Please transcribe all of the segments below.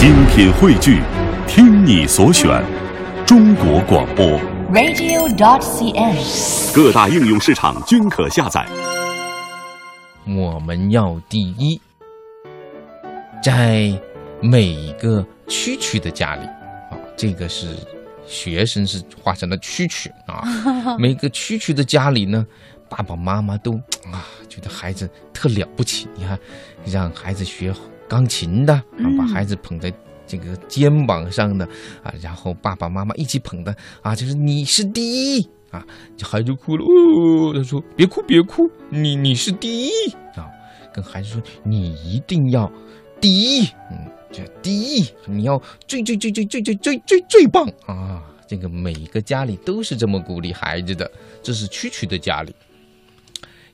精品汇聚，听你所选，中国广播。radio.dot.cn，。各大应用市场均可下载。我们要第一，在每一个蛐蛐的家里啊，这个是学生是画成了蛐蛐啊，每个蛐蛐的家里呢，爸爸妈妈都啊觉得孩子特了不起，你看让孩子学钢琴的啊，把孩子捧在。这个肩膀上的啊，然后爸爸妈妈一起捧的啊，就是你是第一啊，这孩子哭了哦，他说别哭别哭，你你是第一啊，跟孩子说你一定要第一，嗯，这第一你要最最最最最最最最最棒啊！这个每个家里都是这么鼓励孩子的，这是蛐蛐的家里。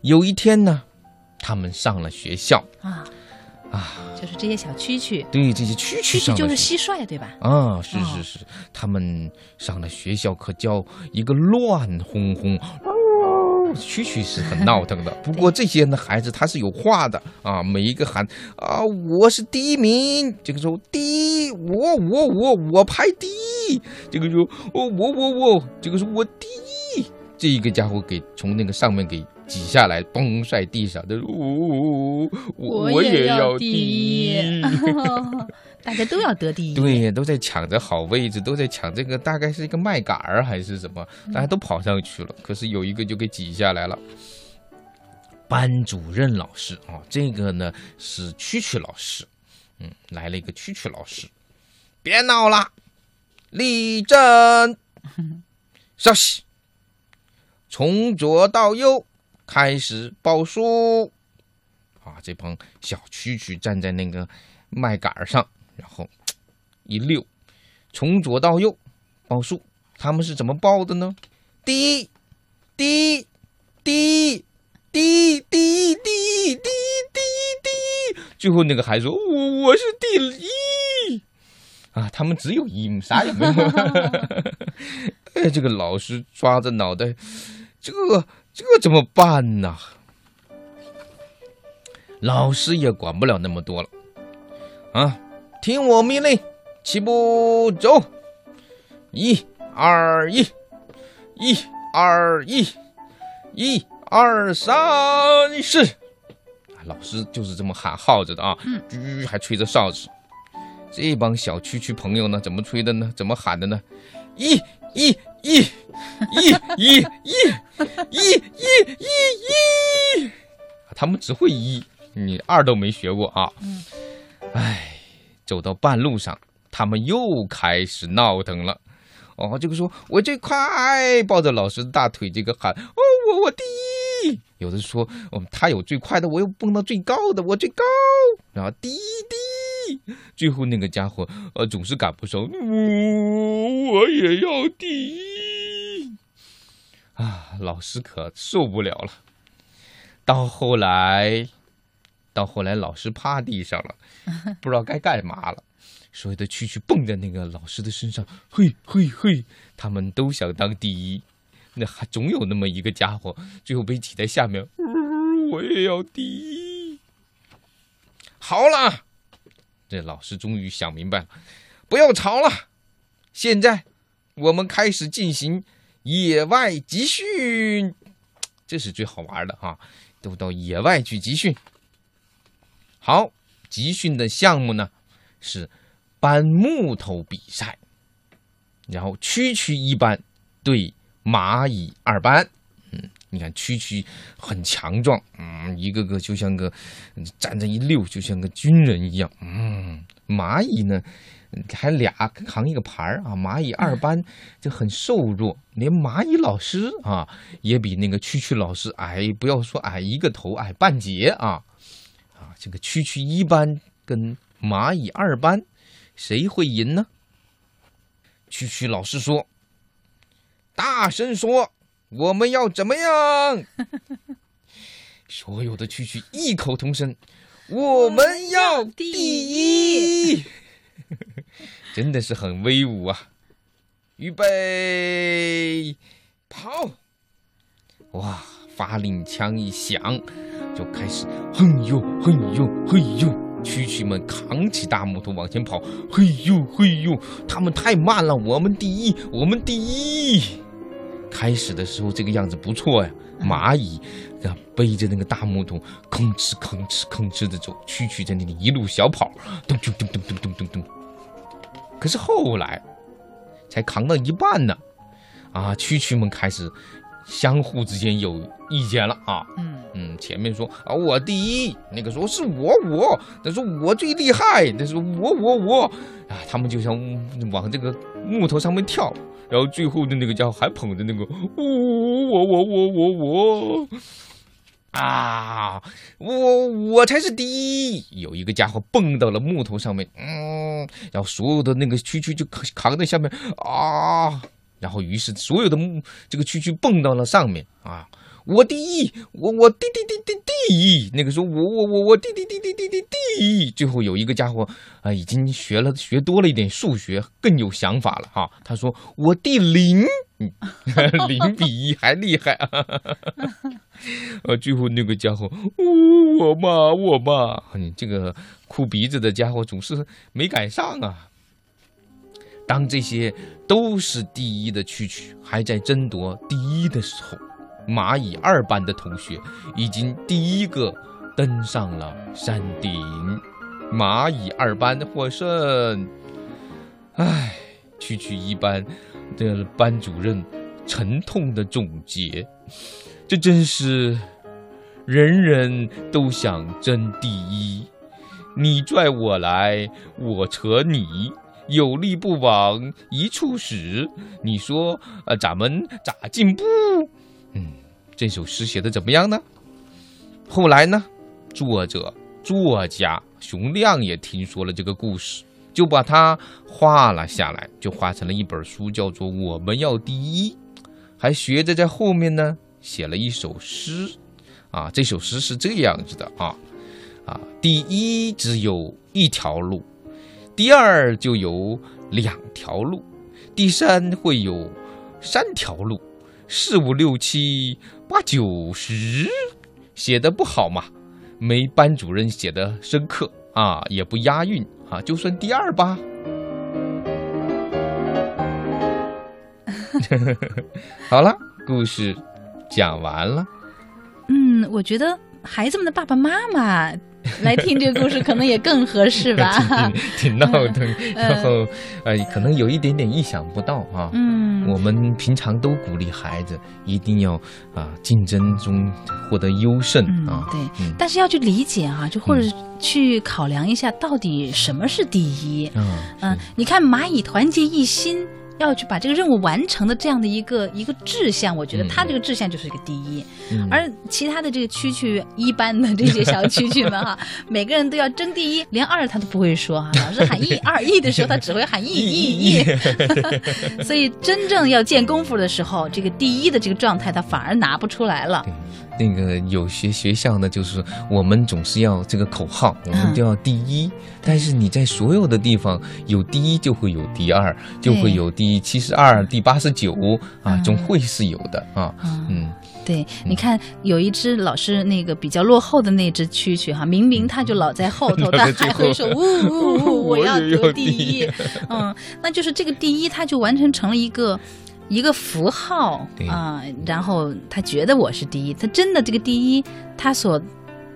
有一天呢，他们上了学校啊，啊，就是这些小蛐蛐，对这些蛐蛐蛐蛐就是蟋蟀，对吧？啊，是哦。是是，他们上了学校可叫一个乱哄哄。蛐蛐是很闹腾的，不过这些呢孩子他是有话的啊，每一个喊啊，我是第一名，这个时候第一，我我我我排第一，这个时候哦我我我，这个是我第一，这一个家伙给从那个上面给挤下来，崩在地上，他说哦，我我也要第一。大家都要得第一。对，都在抢着好位置，都在抢这个，大概是一个麦秆儿还是什么，大家都跑上去了，可是有一个就给挤下来了。班主任老师啊，这个呢是蛐蛐老师，嗯，来了一个蛐蛐老师，别闹了，立正，稍息，从左到右开始报数。啊，这帮小蛐蛐站在那个麦秆儿上，然后一溜，从左到右报数。他们是怎么报的呢？第一，第一，第一，第一，第一，第一，第一，第一，第一。最后那个孩子说：“我我是第一。”啊，他们只有一，啥也没有。哎，这个老师抓着脑袋，这个这怎么办呢？老师也管不了那么多了，啊，听我命令，起步走，一二一，一二一，一二三四。啊老师就是这么喊号子的啊，嗯、还吹着哨子。这帮小蛐蛐朋友呢，怎么吹的呢？怎么喊的呢？一一一一一一一一一一，他们只会一。你二都没学过啊！嗯，哎，走到半路上，他们又开始闹腾了。哦，这个说我最快，抱着老师的大腿，这个喊哦，我我第一。有的说哦，他有最快的，我又蹦到最高的，我最高。然后第一第一，最后那个家伙呃总是赶不上，我，我也要第一。啊，老师可受不了了。到后来。到后来，老师趴地上了，不知道该干嘛了。所有的蛐蛐蹦在那个老师的身上，嘿嘿嘿，他们都想当第一。那还总有那么一个家伙，最后被挤在下面。嗯、我也要第一。好了，这老师终于想明白了，不要吵了。现在我们开始进行野外集训，这是最好玩的啊！都到野外去集训。好，集训的项目呢是搬木头比赛，然后区区一班对蚂蚁二班。你看蛐蛐很强壮，嗯，一个个就像个站着一溜，就像个军人一样。嗯，蚂蚁呢还俩扛一个盘儿啊，蚂蚁二班就很瘦弱，连蚂蚁老师啊也比那个蛐蛐老师矮，不要说矮一个头，矮半截啊。啊，这个蛐蛐一班跟蚂蚁二班，谁会赢呢？蛐蛐老师说：“大声说，我们要怎么样？” 所有的蛐蛐异口同声：“我们要第一！” 真的是很威武啊！预备，跑！哇，发令枪一响。就开始哼呦哼呦嘿呦，蛐蛐们扛起大木头往前跑，嘿呦嘿呦，他们太慢了，我们第一，我们第一。开始的时候这个样子不错呀，蚂蚁啊背着那个大木桶，吭哧吭哧吭哧的走，蛐蛐在那里一路小跑，咚咚咚咚咚咚咚咚。可是后来才扛到一半呢，啊，蛐蛐们开始相互之间有意见了啊。嗯嗯，前面说啊我第一，那个说是我我，他说我最厉害，他说我我我，啊，他们就像往这个木头上面跳，然后最后的那个家伙还捧着那个我我我我我我，啊，我我才是第一！有一个家伙蹦到了木头上面，嗯，然后所有的那个蛐蛐就扛扛在下面啊，然后于是所有的木这个蛐蛐蹦到了上面啊。我第一，我我第第第第第一，那个时候我我我我第第第第第第第一，最后有一个家伙啊，已经学了学多了一点数学，更有想法了哈。他说我第零，嗯 零比一还厉害 啊。呃，最后那个家伙，呜我嘛我嘛，你这个哭鼻子的家伙总是没赶上啊。当这些都是第一的蛐蛐还在争夺第一的时候。蚂蚁二班的同学已经第一个登上了山顶，蚂蚁二班获胜。唉，区区一班的班主任沉痛的总结：这真是人人都想争第一，你拽我来，我扯你，有力不往一处使。你说，呃，咱们咋进步？嗯，这首诗写的怎么样呢？后来呢，作者作家熊亮也听说了这个故事，就把它画了下来，就画成了一本书，叫做《我们要第一》，还学着在后面呢写了一首诗。啊，这首诗是这样子的啊啊，第一只有一条路，第二就有两条路，第三会有三条路。四五六七八九十，写的不好嘛，没班主任写的深刻啊，也不押韵啊，就算第二吧。好了，故事讲完了。嗯，我觉得孩子们的爸爸妈妈 来听这个故事可能也更合适吧。挺挺闹腾，然后呃，可能有一点点意想不到啊。嗯，我们平常都鼓励孩子一定要啊竞争中获得优胜嗯啊。对嗯，但是要去理解啊，就或者去考量一下，到底什么是第一。嗯嗯，你看蚂蚁团结一心。要去把这个任务完成的这样的一个一个志向，我觉得嗯。他这个志向就是一个第一，嗯。而其他的这个蛐蛐一般的这些小蛐蛐们哈，每个人都要争第一，连二他都不会说哈，老师喊一 二一的时候，他只会喊一一一，所以真正要见功夫的时候，这个第一的这个状态他反而拿不出来了。那个有些学校呢，就是我们总是要这个口号，我们都要第一。但是你在所有的地方有第一，就会有第二，就会有第七十二、第八十九啊，嗯总会是有的啊。嗯嗯，对，你看有一只老是那个比较落后的那只蛐蛐哈，明明它就老在后头，老在但还会说呜呜呜，我要得第一。嗯，那就是这个第一，它就完全成了一个。一个符号对啊、然后他觉得我是第一，他真的这个第一，他所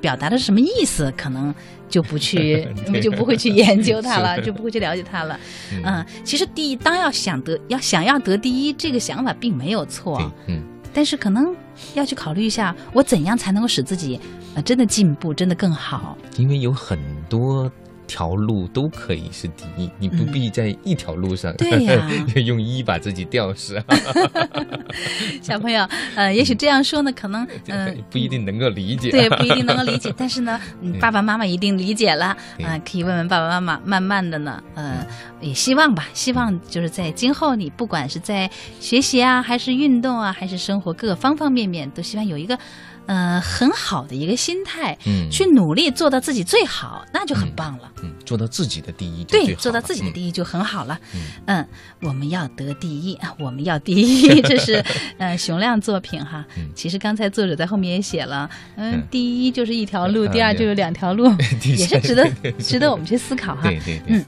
表达的是什么意思，可能就不去 就不会去研究它了，就不会去了解它了。嗯嗯，其实第一，当要想得要想要得第一，这个想法并没有错。嗯。但是可能要去考虑一下，我怎样才能够使自己呃真的进步，真的更好。因为有很多条路都可以是第一，你不必在一条路上、嗯对呀。用一把自己吊死，小朋友，呃，也许这样说呢，可能嗯、不一定能够理解。对，不一定能够理解，但是呢，嗯爸爸妈妈一定理解了啊、对可以问问爸爸妈妈，慢慢的呢，呃，也希望吧，希望就是在今后你不管是在学习啊，还是运动啊，还是生活各个方方面面，都希望有一个。呃很好的一个心态，嗯。去努力做到自己最好，那就很棒了。嗯，做到自己的第一对做到自己的嗯第一就很好了。嗯。嗯，我们要得第一啊，我们要第一，这是呃熊亮作品哈。嗯。其实刚才作者在后面也写了，嗯嗯，第一就是一条路，嗯第二就有两条路，第也是值得 值得我们去思考哈。对对对，嗯